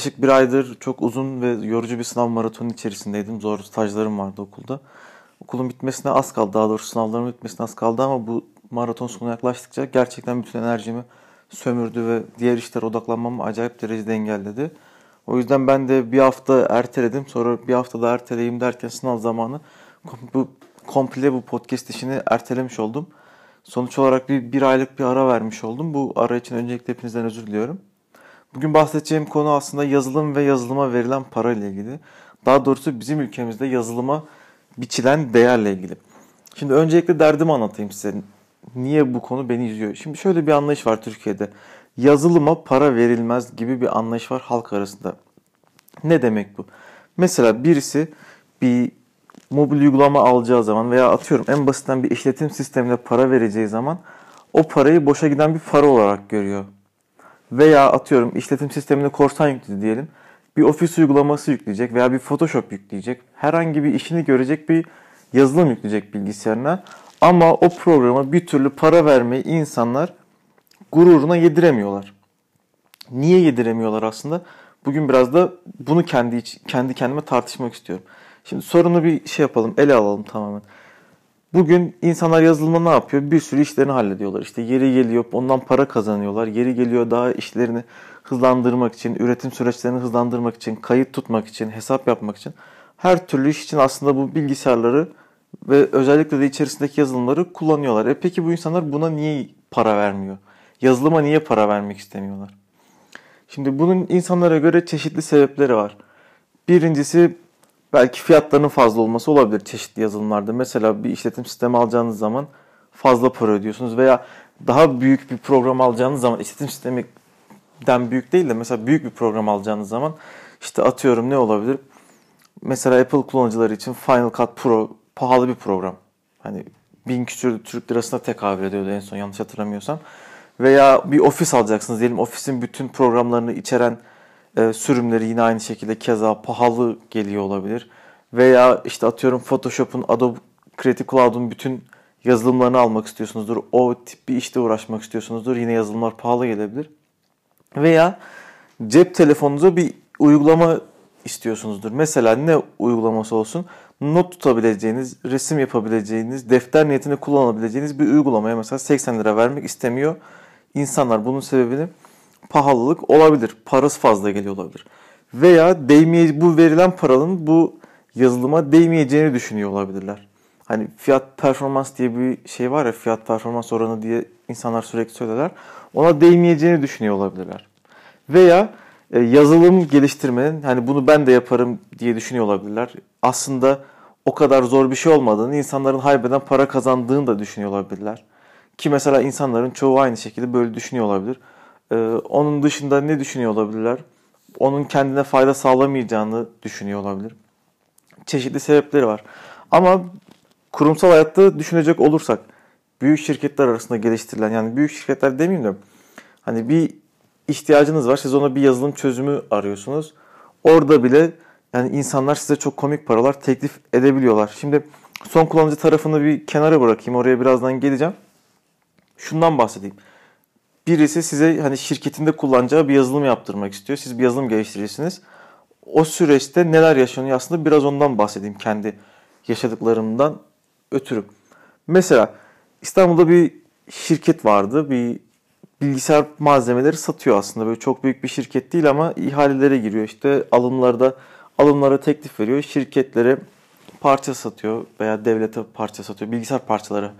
Yaklaşık bir aydır çok uzun ve yorucu bir sınav maratonu içerisindeydim. Zor stajlarım vardı okulda. Okulun bitmesine az kaldı. Daha doğrusu sınavların bitmesine az kaldı ama bu maraton sonuna yaklaştıkça gerçekten bütün enerjimi sömürdü ve diğer işlere odaklanmamı acayip derecede engelledi. O yüzden ben de bir hafta erteledim. Sonra bir hafta da erteleyeyim derken sınav zamanı bu komple bu podcast işini ertelemiş oldum. Sonuç olarak bir, bir aylık bir ara vermiş oldum. Bu ara için öncelikle hepinizden özür diliyorum. Bugün bahsedeceğim konu aslında yazılım ve yazılıma verilen para ile ilgili. Daha doğrusu bizim ülkemizde yazılıma biçilen değerle ilgili. Şimdi öncelikle derdimi anlatayım size. Niye bu konu beni üzüyor? Şimdi şöyle bir anlayış var Türkiye'de. Yazılıma para verilmez gibi bir anlayış var halk arasında. Ne demek bu? Mesela birisi bir mobil uygulama alacağı zaman veya atıyorum en basitten bir işletim sistemine para vereceği zaman o parayı boşa giden bir para olarak görüyor. Veya atıyorum işletim sistemine korsan yükledi diyelim. Bir ofis uygulaması yükleyecek veya bir Photoshop yükleyecek. Herhangi bir işini görecek bir yazılım yükleyecek bilgisayarına. Ama o programa bir türlü para vermeyi insanlar gururuna yediremiyorlar. Niye yediremiyorlar aslında? Bugün biraz da bunu kendi kendi kendime tartışmak istiyorum. Şimdi sorunu bir şey yapalım, ele alalım tamamen. Bugün insanlar yazılımda ne yapıyor? Bir sürü işlerini hallediyorlar. İşte yeri geliyor ondan para kazanıyorlar. Yeri geliyor daha işlerini hızlandırmak için, üretim süreçlerini hızlandırmak için, kayıt tutmak için, hesap yapmak için her türlü iş için aslında bu bilgisayarları ve özellikle de içerisindeki yazılımları kullanıyorlar. E peki bu insanlar buna niye para vermiyor? Yazılıma niye para vermek istemiyorlar? Şimdi bunun insanlara göre çeşitli sebepleri var. Birincisi belki fiyatlarının fazla olması olabilir çeşitli yazılımlarda. Mesela bir işletim sistemi alacağınız zaman fazla para ödüyorsunuz veya daha büyük bir program alacağınız zaman işletim sisteminden büyük değil de mesela büyük bir program alacağınız zaman işte atıyorum ne olabilir? Mesela Apple kullanıcıları için Final Cut Pro pahalı bir program. Hani bin küsür Türk lirasına tekabül ediyordu en son yanlış hatırlamıyorsam. Veya bir ofis alacaksınız diyelim ofisin bütün programlarını içeren e, sürümleri yine aynı şekilde keza pahalı geliyor olabilir. Veya işte atıyorum Photoshop'un Adobe Creative Cloud'un bütün yazılımlarını almak istiyorsunuzdur. O tip bir işte uğraşmak istiyorsunuzdur. Yine yazılımlar pahalı gelebilir. Veya cep telefonunuza bir uygulama istiyorsunuzdur. Mesela ne uygulaması olsun? Not tutabileceğiniz, resim yapabileceğiniz, defter niyetine kullanabileceğiniz bir uygulamaya mesela 80 lira vermek istemiyor. İnsanlar bunun sebebini pahalılık olabilir. Parası fazla geliyor olabilir. Veya değmeye, bu verilen paranın bu yazılıma değmeyeceğini düşünüyor olabilirler. Hani fiyat performans diye bir şey var ya fiyat performans oranı diye insanlar sürekli söylerler. Ona değmeyeceğini düşünüyor olabilirler. Veya e, yazılım geliştirmenin hani bunu ben de yaparım diye düşünüyor olabilirler. Aslında o kadar zor bir şey olmadığını, insanların haybeden para kazandığını da düşünüyor olabilirler. Ki mesela insanların çoğu aynı şekilde böyle düşünüyor olabilir. Ee, onun dışında ne düşünüyor olabilirler? Onun kendine fayda sağlamayacağını düşünüyor olabilir. Çeşitli sebepleri var. Ama kurumsal hayatta düşünecek olursak büyük şirketler arasında geliştirilen yani büyük şirketler demeyeyim de hani bir ihtiyacınız var. Siz ona bir yazılım çözümü arıyorsunuz. Orada bile yani insanlar size çok komik paralar teklif edebiliyorlar. Şimdi son kullanıcı tarafını bir kenara bırakayım. Oraya birazdan geleceğim. Şundan bahsedeyim. Birisi size hani şirketinde kullanacağı bir yazılım yaptırmak istiyor. Siz bir yazılım geliştirirsiniz. O süreçte neler yaşanıyor aslında biraz ondan bahsedeyim kendi yaşadıklarımdan ötürü. Mesela İstanbul'da bir şirket vardı. Bir bilgisayar malzemeleri satıyor aslında. Böyle çok büyük bir şirket değil ama ihalelere giriyor. İşte alımlarda alımlara teklif veriyor. Şirketlere parça satıyor veya devlete parça satıyor. Bilgisayar parçaları.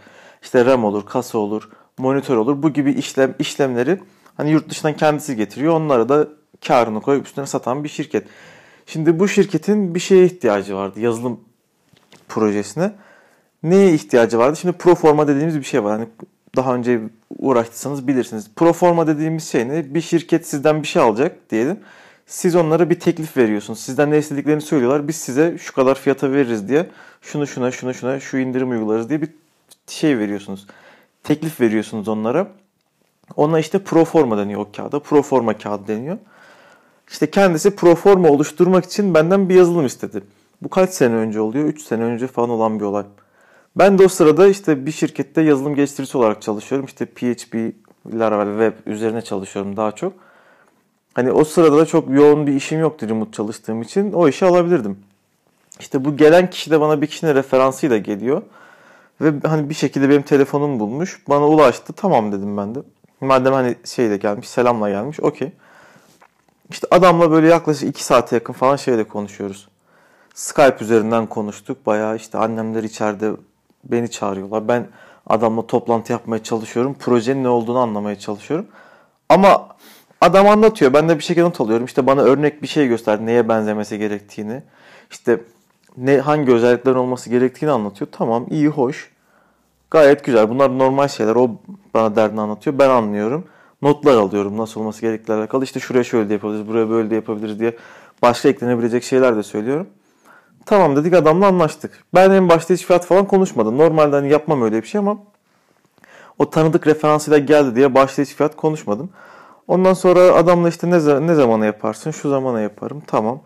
İşte RAM olur, kasa olur, monitör olur. Bu gibi işlem işlemleri hani yurt dışından kendisi getiriyor. Onlara da karını koyup üstüne satan bir şirket. Şimdi bu şirketin bir şeye ihtiyacı vardı yazılım projesine. Neye ihtiyacı vardı? Şimdi proforma dediğimiz bir şey var. Hani daha önce uğraştıysanız bilirsiniz. Proforma dediğimiz şey ne? Bir şirket sizden bir şey alacak diyelim. Siz onlara bir teklif veriyorsunuz. Sizden ne istediklerini söylüyorlar. Biz size şu kadar fiyata veririz diye şunu şuna şuna şuna şu indirim uygularız diye bir şey veriyorsunuz teklif veriyorsunuz onlara. Ona işte proforma deniyor o kağıda. Proforma kağıdı deniyor. İşte kendisi proforma oluşturmak için benden bir yazılım istedi. Bu kaç sene önce oluyor? 3 sene önce falan olan bir olay. Ben de o sırada işte bir şirkette yazılım geliştiricisi olarak çalışıyorum. İşte PHP, Laravel Web üzerine çalışıyorum daha çok. Hani o sırada da çok yoğun bir işim yoktu remote çalıştığım için o işi alabilirdim. İşte bu gelen kişi de bana bir kişinin referansıyla geliyor. Ve hani bir şekilde benim telefonumu bulmuş. Bana ulaştı. Tamam dedim ben de. Madem hani şeyle gelmiş, selamla gelmiş. Okey. İşte adamla böyle yaklaşık 2 saate yakın falan şeyle konuşuyoruz. Skype üzerinden konuştuk. Bayağı işte annemler içeride beni çağırıyorlar. Ben adamla toplantı yapmaya çalışıyorum. Projenin ne olduğunu anlamaya çalışıyorum. Ama adam anlatıyor. Ben de bir şekilde not alıyorum. İşte bana örnek bir şey gösterdi. Neye benzemesi gerektiğini. İşte ne hangi özellikler olması gerektiğini anlatıyor. Tamam, iyi, hoş. Gayet güzel. Bunlar normal şeyler. O bana derdini anlatıyor. Ben anlıyorum. Notlar alıyorum nasıl olması gerektiğiyle alakalı. İşte şuraya şöyle de yapabiliriz, buraya böyle de yapabiliriz diye başka eklenebilecek şeyler de söylüyorum. Tamam dedik adamla anlaştık. Ben en başta hiç fiyat falan konuşmadım. Normalde hani yapmam öyle bir şey ama o tanıdık referansıyla geldi diye başta hiç fiyat konuşmadım. Ondan sonra adamla işte ne, ne zamana yaparsın? Şu zamana yaparım. Tamam.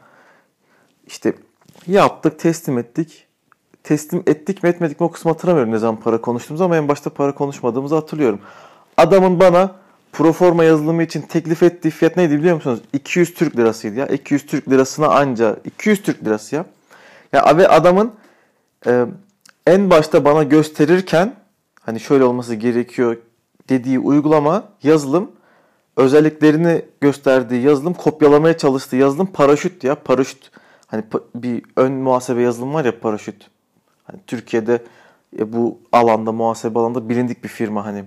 İşte yaptık, teslim ettik. Teslim ettik mi etmedik mi o kısmı hatırlamıyorum ne zaman para konuştuğumuz ama en başta para konuşmadığımızı hatırlıyorum. Adamın bana proforma yazılımı için teklif ettiği fiyat neydi biliyor musunuz? 200 Türk lirasıydı ya. 200 Türk lirasına anca 200 Türk lirası ya. Ya ve adamın e, en başta bana gösterirken hani şöyle olması gerekiyor dediği uygulama yazılım özelliklerini gösterdiği yazılım kopyalamaya çalıştığı yazılım paraşüt ya paraşüt hani bir ön muhasebe yazılım var ya paraşüt hani Türkiye'de e, bu alanda muhasebe alanda bilindik bir firma hani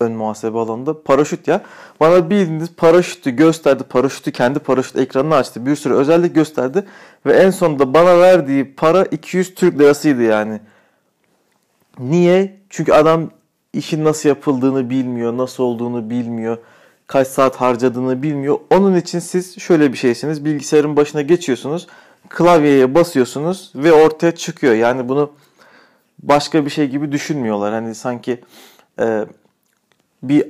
ön muhasebe alanında paraşüt ya. Bana bildiğiniz paraşütü gösterdi. Paraşütü kendi paraşüt ekranını açtı. Bir sürü özellik gösterdi. Ve en sonunda bana verdiği para 200 Türk lirasıydı yani. Niye? Çünkü adam işin nasıl yapıldığını bilmiyor, nasıl olduğunu bilmiyor, kaç saat harcadığını bilmiyor. Onun için siz şöyle bir şeysiniz. Bilgisayarın başına geçiyorsunuz, klavyeye basıyorsunuz ve ortaya çıkıyor. Yani bunu başka bir şey gibi düşünmüyorlar. Hani sanki e, bir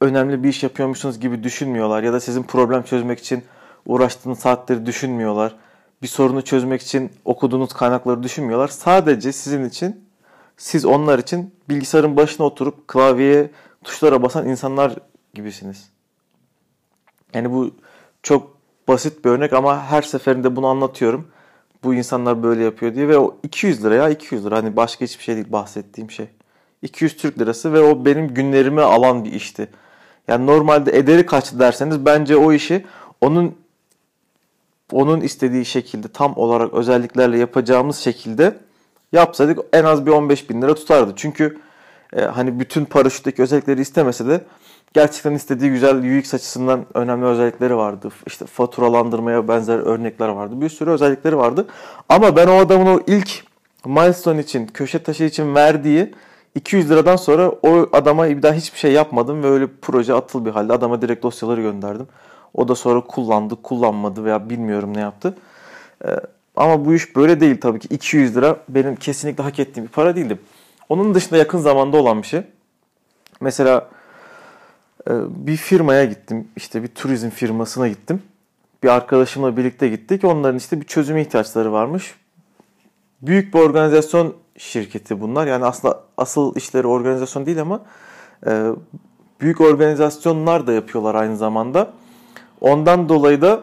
önemli bir iş yapıyormuşsunuz gibi düşünmüyorlar ya da sizin problem çözmek için uğraştığınız saatleri düşünmüyorlar. Bir sorunu çözmek için okuduğunuz kaynakları düşünmüyorlar. Sadece sizin için siz onlar için bilgisayarın başına oturup klavyeye tuşlara basan insanlar gibisiniz. Yani bu çok basit bir örnek ama her seferinde bunu anlatıyorum. Bu insanlar böyle yapıyor diye ve o 200 lira ya 200 lira hani başka hiçbir şey değil bahsettiğim şey. 200 Türk lirası ve o benim günlerimi alan bir işti. Yani normalde ederi kaçtı derseniz bence o işi onun onun istediği şekilde tam olarak özelliklerle yapacağımız şekilde yapsaydık en az bir 15 bin lira tutardı. Çünkü e, hani bütün paraşütteki özellikleri istemese de gerçekten istediği güzel UX açısından önemli özellikleri vardı. İşte faturalandırmaya benzer örnekler vardı. Bir sürü özellikleri vardı. Ama ben o adamın o ilk milestone için, köşe taşı için verdiği 200 liradan sonra o adama bir daha hiçbir şey yapmadım ve öyle proje atıl bir halde adama direkt dosyaları gönderdim. O da sonra kullandı, kullanmadı veya bilmiyorum ne yaptı. Ee, ama bu iş böyle değil tabii ki. 200 lira benim kesinlikle hak ettiğim bir para değildi. Onun dışında yakın zamanda olan bir şey. Mesela bir firmaya gittim. İşte bir turizm firmasına gittim. Bir arkadaşımla birlikte gittik. Onların işte bir çözüme ihtiyaçları varmış. Büyük bir organizasyon şirketi bunlar. Yani aslında asıl işleri organizasyon değil ama e, büyük organizasyonlar da yapıyorlar aynı zamanda. Ondan dolayı da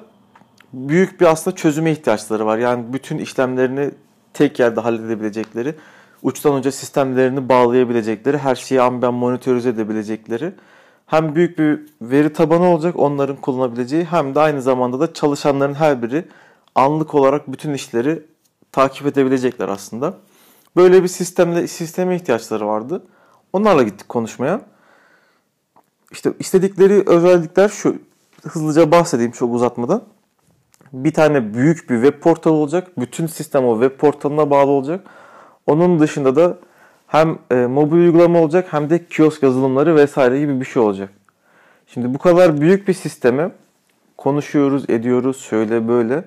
büyük bir aslında çözüme ihtiyaçları var. Yani bütün işlemlerini tek yerde halledebilecekleri, uçtan uca sistemlerini bağlayabilecekleri, her şeyi amben monitörize edebilecekleri hem büyük bir veri tabanı olacak onların kullanabileceği hem de aynı zamanda da çalışanların her biri anlık olarak bütün işleri takip edebilecekler aslında. Böyle bir sistemle sisteme ihtiyaçları vardı. Onlarla gittik konuşmaya. İşte istedikleri özellikler şu hızlıca bahsedeyim çok uzatmadan. Bir tane büyük bir web portal olacak. Bütün sistem o web portalına bağlı olacak. Onun dışında da hem e, mobil uygulama olacak hem de kiosk yazılımları vesaire gibi bir şey olacak. Şimdi bu kadar büyük bir sisteme konuşuyoruz, ediyoruz, şöyle böyle.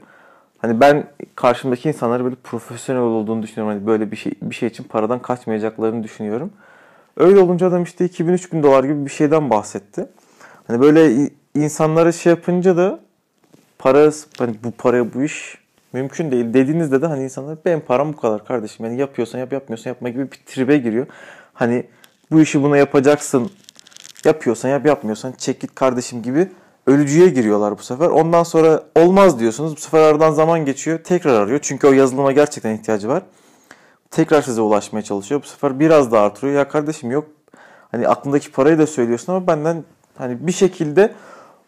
Hani ben karşımdaki insanları böyle profesyonel olduğunu düşünüyorum. Hani böyle bir şey bir şey için paradan kaçmayacaklarını düşünüyorum. Öyle olunca adam işte 2000-3000 dolar gibi bir şeyden bahsetti. Hani böyle insanlara şey yapınca da para hani bu paraya bu iş mümkün değil dediğinizde de hani insanlar benim param bu kadar kardeşim. Yani yapıyorsan yap yapmıyorsan yapma gibi bir tribe giriyor. Hani bu işi buna yapacaksın. Yapıyorsan yap yapmıyorsan çek git kardeşim gibi ölücüye giriyorlar bu sefer. Ondan sonra olmaz diyorsunuz. Bu sefer aradan zaman geçiyor. Tekrar arıyor. Çünkü o yazılıma gerçekten ihtiyacı var. Tekrar size ulaşmaya çalışıyor. Bu sefer biraz daha artırıyor. Ya kardeşim yok hani aklındaki parayı da söylüyorsun ama benden hani bir şekilde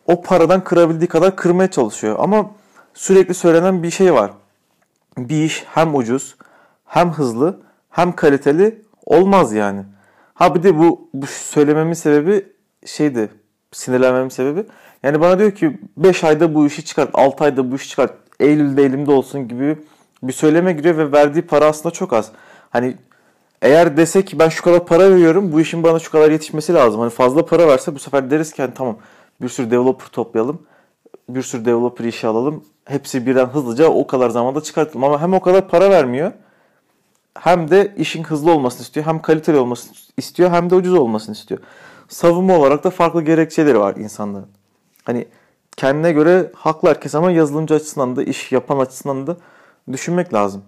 o paradan kırabildiği kadar kırmaya çalışıyor. Ama sürekli söylenen bir şey var. Bir iş hem ucuz, hem hızlı, hem kaliteli olmaz yani. Ha bir de bu, bu söylememin sebebi şeydi. Sinirlenmemin sebebi. Yani bana diyor ki 5 ayda bu işi çıkart, 6 ayda bu işi çıkart, Eylül'de elimde olsun gibi bir söyleme giriyor ve verdiği para aslında çok az. Hani eğer dese ki ben şu kadar para veriyorum bu işin bana şu kadar yetişmesi lazım. Hani fazla para verse bu sefer deriz ki hani tamam bir sürü developer toplayalım. Bir sürü developer işe alalım. Hepsi birden hızlıca o kadar zamanda çıkartalım. Ama hem o kadar para vermiyor hem de işin hızlı olmasını istiyor. Hem kaliteli olmasını istiyor hem de ucuz olmasını istiyor. Savunma olarak da farklı gerekçeleri var insanların. Hani kendine göre haklı herkes ama yazılımcı açısından da iş yapan açısından da düşünmek lazım.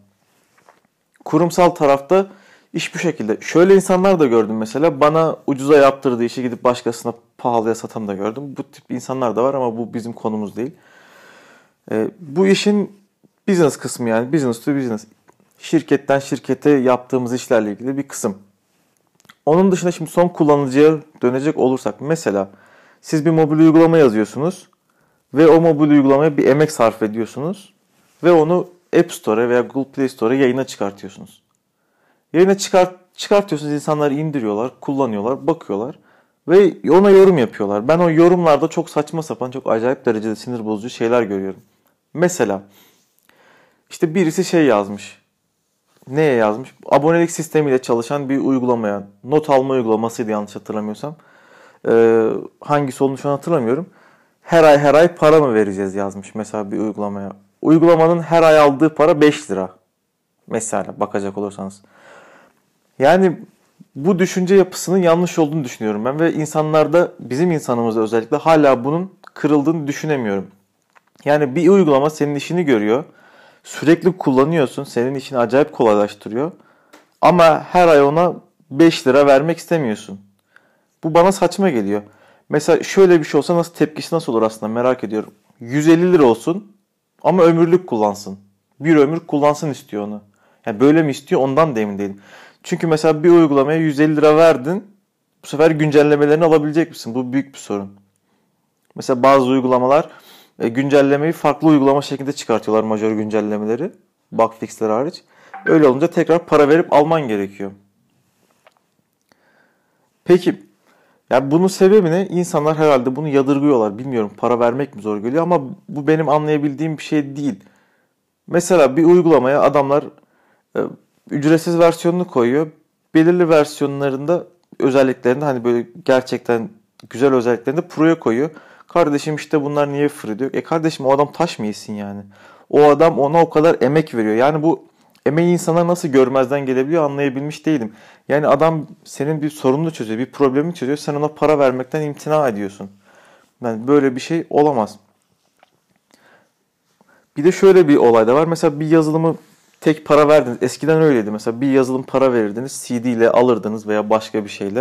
Kurumsal tarafta iş bu şekilde. Şöyle insanlar da gördüm mesela. Bana ucuza yaptırdığı işi gidip başkasına pahalıya satan da gördüm. Bu tip insanlar da var ama bu bizim konumuz değil. Ee, bu işin business kısmı yani business to business. Şirketten şirkete yaptığımız işlerle ilgili bir kısım. Onun dışında şimdi son kullanıcıya dönecek olursak mesela siz bir mobil uygulama yazıyorsunuz ve o mobil uygulamaya bir emek sarf ediyorsunuz ve onu App Store'a veya Google Play Store'a yayına çıkartıyorsunuz. Yayına çıkart, çıkartıyorsunuz insanlar indiriyorlar, kullanıyorlar, bakıyorlar ve ona yorum yapıyorlar. Ben o yorumlarda çok saçma sapan, çok acayip derecede sinir bozucu şeyler görüyorum. Mesela işte birisi şey yazmış. Neye yazmış? Abonelik sistemiyle çalışan bir uygulamaya, not alma uygulamasıydı yanlış hatırlamıyorsam. Ee, hangisi olduğunu şu an hatırlamıyorum. Her ay her ay para mı vereceğiz yazmış mesela bir uygulamaya. Uygulamanın her ay aldığı para 5 lira. Mesela bakacak olursanız. Yani bu düşünce yapısının yanlış olduğunu düşünüyorum ben ve insanlarda bizim insanımızda özellikle hala bunun kırıldığını düşünemiyorum. Yani bir uygulama senin işini görüyor. Sürekli kullanıyorsun. Senin işini acayip kolaylaştırıyor. Ama her ay ona 5 lira vermek istemiyorsun. Bu bana saçma geliyor. Mesela şöyle bir şey olsa nasıl tepkisi nasıl olur aslında merak ediyorum. 150 lira olsun ama ömürlük kullansın. Bir ömür kullansın istiyor onu. Yani böyle mi istiyor ondan da emin değilim. Çünkü mesela bir uygulamaya 150 lira verdin. Bu sefer güncellemelerini alabilecek misin? Bu büyük bir sorun. Mesela bazı uygulamalar e, güncellemeyi farklı uygulama şeklinde çıkartıyorlar majör güncellemeleri. Bug fixler hariç. Öyle olunca tekrar para verip alman gerekiyor. Peki yani bunun sebebi ne? İnsanlar herhalde bunu yadırgıyorlar. Bilmiyorum para vermek mi zor geliyor ama bu benim anlayabildiğim bir şey değil. Mesela bir uygulamaya adamlar e, ücretsiz versiyonunu koyuyor. Belirli versiyonlarında özelliklerinde hani böyle gerçekten güzel özelliklerinde pro'ya koyuyor. Kardeşim işte bunlar niye free diyor. E kardeşim o adam taş mı yesin yani? O adam ona o kadar emek veriyor. Yani bu emeği insanlar nasıl görmezden gelebiliyor anlayabilmiş değilim. Yani adam senin bir sorununu çözüyor, bir problemi çözüyor. Sen ona para vermekten imtina ediyorsun. Yani böyle bir şey olamaz. Bir de şöyle bir olay da var. Mesela bir yazılımı tek para verdiniz. Eskiden öyleydi. Mesela bir yazılım para verirdiniz. CD ile alırdınız veya başka bir şeyle.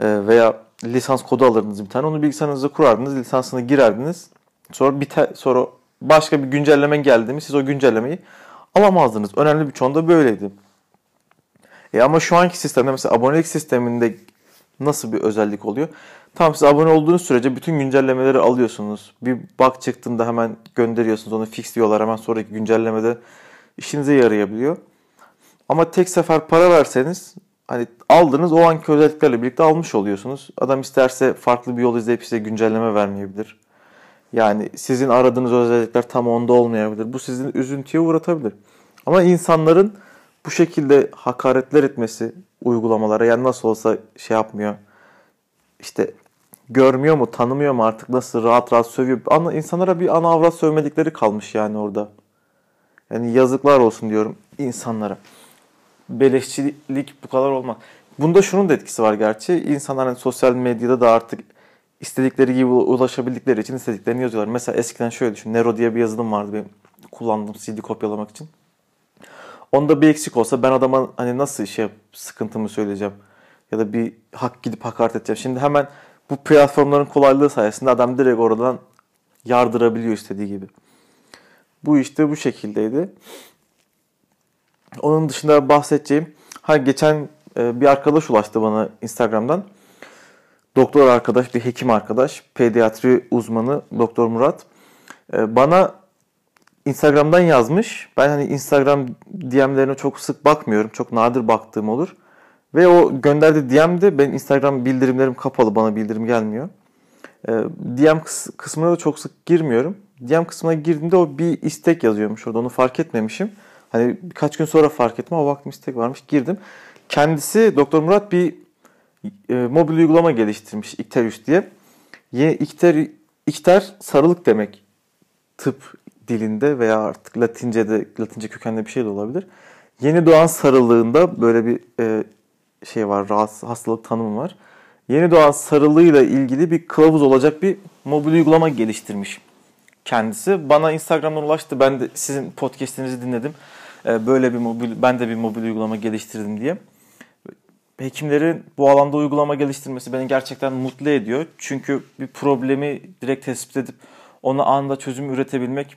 Ee, veya lisans kodu alırdınız bir tane. Onu bilgisayarınıza kurardınız. Lisansını girerdiniz. Sonra biter, sonra başka bir güncelleme geldi mi siz o güncellemeyi alamazdınız. Önemli bir çoğunda böyleydi. E ama şu anki sistemde mesela abonelik sisteminde nasıl bir özellik oluyor? Tam siz abone olduğunuz sürece bütün güncellemeleri alıyorsunuz. Bir bug çıktığında hemen gönderiyorsunuz. Onu fix diyorlar hemen sonraki güncellemede işinize yarayabiliyor. Ama tek sefer para verseniz hani aldınız o anki özelliklerle birlikte almış oluyorsunuz. Adam isterse farklı bir yol izleyip size güncelleme vermeyebilir. Yani sizin aradığınız özellikler tam onda olmayabilir. Bu sizin üzüntüye uğratabilir. Ama insanların bu şekilde hakaretler etmesi uygulamalara yani nasıl olsa şey yapmıyor. İşte görmüyor mu, tanımıyor mu artık nasıl rahat rahat sövüyor. Ana, insanlara bir ana avrat sövmedikleri kalmış yani orada. Yani yazıklar olsun diyorum insanlara. Beleşçilik bu kadar olmaz. Bunda şunun da etkisi var gerçi. İnsanlar hani sosyal medyada da artık istedikleri gibi ulaşabildikleri için istediklerini yazıyorlar. Mesela eskiden şöyle düşün. Nero diye bir yazılım vardı benim kullandığım CD kopyalamak için. Onda bir eksik olsa ben adama hani nasıl şey sıkıntımı söyleyeceğim ya da bir hak gidip hakaret edeceğim. Şimdi hemen bu platformların kolaylığı sayesinde adam direkt oradan yardırabiliyor istediği gibi. Bu işte bu şekildeydi. Onun dışında bahsedeceğim, ha geçen e, bir arkadaş ulaştı bana Instagram'dan. Doktor arkadaş, bir hekim arkadaş, pediatri uzmanı Doktor Murat. E, bana Instagram'dan yazmış. Ben hani Instagram DM'lerine çok sık bakmıyorum. Çok nadir baktığım olur. Ve o gönderdiği DM'de ben Instagram bildirimlerim kapalı. Bana bildirim gelmiyor. Ee, DM kısmına da çok sık girmiyorum. DM kısmına girdiğimde o bir istek yazıyormuş orada. Onu fark etmemişim. Hani birkaç gün sonra fark ettim ama baktım istek varmış. Girdim. Kendisi Doktor Murat bir e, mobil uygulama geliştirmiş. Ikterius diye. Yeni İkter, İkter sarılık demek. Tıp dilinde veya artık Latince'de, Latince kökenli bir şey de olabilir. Yeni doğan sarılığında böyle bir e, şey var, rahatsız, hastalık tanımı var. Yeni doğan sarılığıyla ilgili bir kılavuz olacak bir mobil uygulama geliştirmiş kendisi. Bana Instagram'dan ulaştı. Ben de sizin podcast'inizi dinledim. E, böyle bir mobil, ben de bir mobil uygulama geliştirdim diye. Hekimlerin bu alanda uygulama geliştirmesi beni gerçekten mutlu ediyor. Çünkü bir problemi direkt tespit edip ona anında çözüm üretebilmek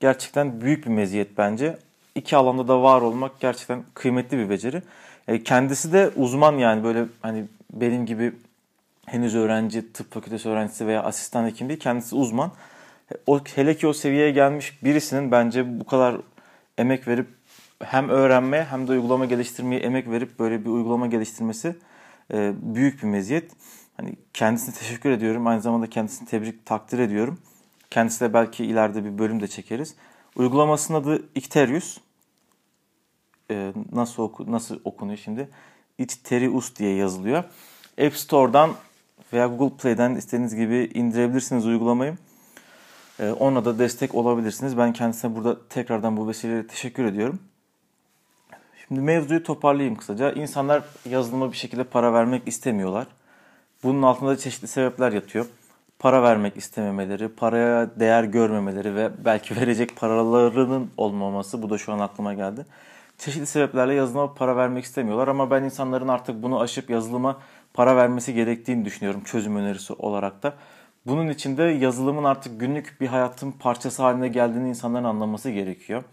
gerçekten büyük bir meziyet bence. İki alanda da var olmak gerçekten kıymetli bir beceri. E, kendisi de uzman yani böyle hani benim gibi henüz öğrenci, tıp fakültesi öğrencisi veya asistan hekim değil. Kendisi uzman. E, o hele ki o seviyeye gelmiş birisinin bence bu kadar emek verip hem öğrenmeye hem de uygulama geliştirmeye emek verip böyle bir uygulama geliştirmesi e, büyük bir meziyet. Hani kendisine teşekkür ediyorum. Aynı zamanda kendisini tebrik, takdir ediyorum. Kendisiyle belki ileride bir bölüm de çekeriz. Uygulamasının adı Icterius. Ee, nasıl oku nasıl okunuyor şimdi? Icterius diye yazılıyor. App Store'dan veya Google Play'den istediğiniz gibi indirebilirsiniz uygulamayı. Ee, ona da destek olabilirsiniz. Ben kendisine burada tekrardan bu vesileyle teşekkür ediyorum. Şimdi mevzuyu toparlayayım kısaca. İnsanlar yazılıma bir şekilde para vermek istemiyorlar. Bunun altında çeşitli sebepler yatıyor para vermek istememeleri, paraya değer görmemeleri ve belki verecek paralarının olmaması bu da şu an aklıma geldi. Çeşitli sebeplerle yazılıma para vermek istemiyorlar ama ben insanların artık bunu aşıp yazılıma para vermesi gerektiğini düşünüyorum çözüm önerisi olarak da. Bunun için de yazılımın artık günlük bir hayatın parçası haline geldiğini insanların anlaması gerekiyor.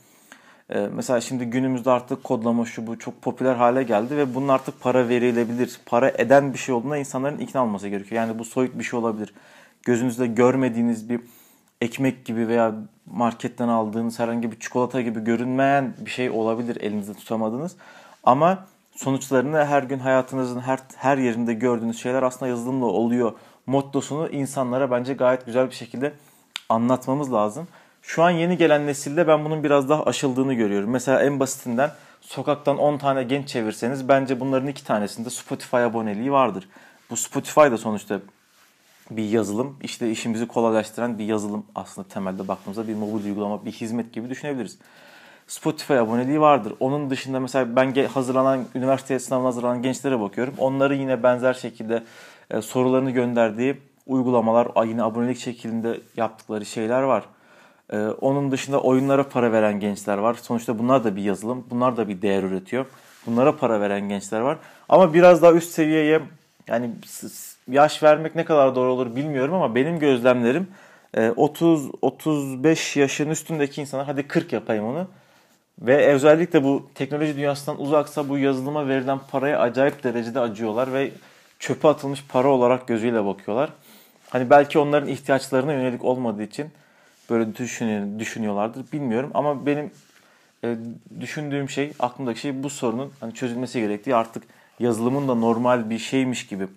Ee, mesela şimdi günümüzde artık kodlama şu bu çok popüler hale geldi ve bunun artık para verilebilir, para eden bir şey olduğuna insanların ikna olması gerekiyor. Yani bu soyut bir şey olabilir gözünüzde görmediğiniz bir ekmek gibi veya marketten aldığınız herhangi bir çikolata gibi görünmeyen bir şey olabilir elinizde tutamadığınız. Ama sonuçlarını her gün hayatınızın her her yerinde gördüğünüz şeyler aslında yazılımla oluyor mottosunu insanlara bence gayet güzel bir şekilde anlatmamız lazım. Şu an yeni gelen nesilde ben bunun biraz daha aşıldığını görüyorum. Mesela en basitinden sokaktan 10 tane genç çevirseniz bence bunların iki tanesinde Spotify aboneliği vardır. Bu Spotify da sonuçta bir yazılım. İşte işimizi kolaylaştıran bir yazılım aslında temelde baktığımızda bir mobil uygulama, bir hizmet gibi düşünebiliriz. Spotify aboneliği vardır. Onun dışında mesela ben hazırlanan, üniversite sınavına hazırlanan gençlere bakıyorum. Onları yine benzer şekilde e, sorularını gönderdiği uygulamalar, yine abonelik şeklinde yaptıkları şeyler var. E, onun dışında oyunlara para veren gençler var. Sonuçta bunlar da bir yazılım, bunlar da bir değer üretiyor. Bunlara para veren gençler var. Ama biraz daha üst seviyeye yani yaş vermek ne kadar doğru olur bilmiyorum ama benim gözlemlerim 30-35 e, yaşın üstündeki insanlar hadi 40 yapayım onu. Ve özellikle bu teknoloji dünyasından uzaksa bu yazılıma verilen paraya acayip derecede acıyorlar ve çöpe atılmış para olarak gözüyle bakıyorlar. Hani belki onların ihtiyaçlarına yönelik olmadığı için böyle düşünüyor, düşünüyorlardır bilmiyorum ama benim e, düşündüğüm şey aklımdaki şey bu sorunun hani çözülmesi gerektiği artık yazılımın da normal bir şeymiş gibi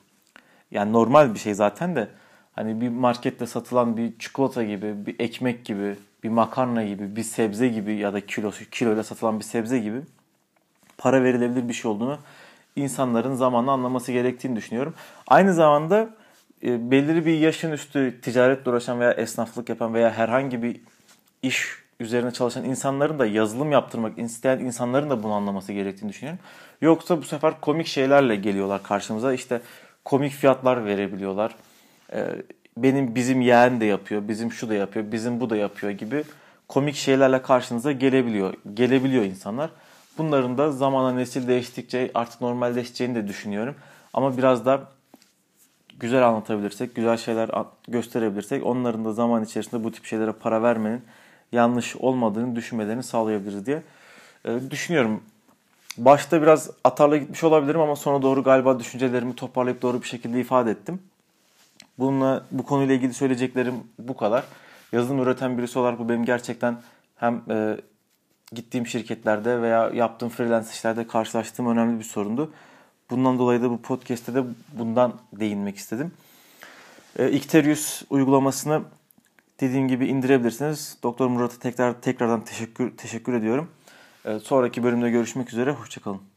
yani normal bir şey zaten de hani bir markette satılan bir çikolata gibi, bir ekmek gibi, bir makarna gibi, bir sebze gibi ya da kilosu kiloyla satılan bir sebze gibi para verilebilir bir şey olduğunu insanların zamanla anlaması gerektiğini düşünüyorum. Aynı zamanda e, belirli bir yaşın üstü ticaretle uğraşan veya esnaflık yapan veya herhangi bir iş üzerine çalışan insanların da yazılım yaptırmak isteyen insanların da bunu anlaması gerektiğini düşünüyorum. Yoksa bu sefer komik şeylerle geliyorlar karşımıza. İşte komik fiyatlar verebiliyorlar. Ee, benim bizim yeğen de yapıyor, bizim şu da yapıyor, bizim bu da yapıyor gibi komik şeylerle karşınıza gelebiliyor. Gelebiliyor insanlar. Bunların da zamanla nesil değiştikçe artık normalleşeceğini de düşünüyorum. Ama biraz da güzel anlatabilirsek, güzel şeyler gösterebilirsek onların da zaman içerisinde bu tip şeylere para vermenin yanlış olmadığını düşünmelerini sağlayabiliriz diye e, düşünüyorum. Başta biraz atarla gitmiş olabilirim ama sonra doğru galiba düşüncelerimi toparlayıp doğru bir şekilde ifade ettim. Bununla bu konuyla ilgili söyleyeceklerim bu kadar. Yazılım üreten birisi olarak bu benim gerçekten hem e, gittiğim şirketlerde veya yaptığım freelance işlerde karşılaştığım önemli bir sorundu. Bundan dolayı da bu podcast'te de bundan değinmek istedim. E, Icterius uygulamasını dediğim gibi indirebilirsiniz. Doktor Murat'a tekrar tekrardan teşekkür teşekkür ediyorum. E, sonraki bölümde görüşmek üzere. Hoşçakalın.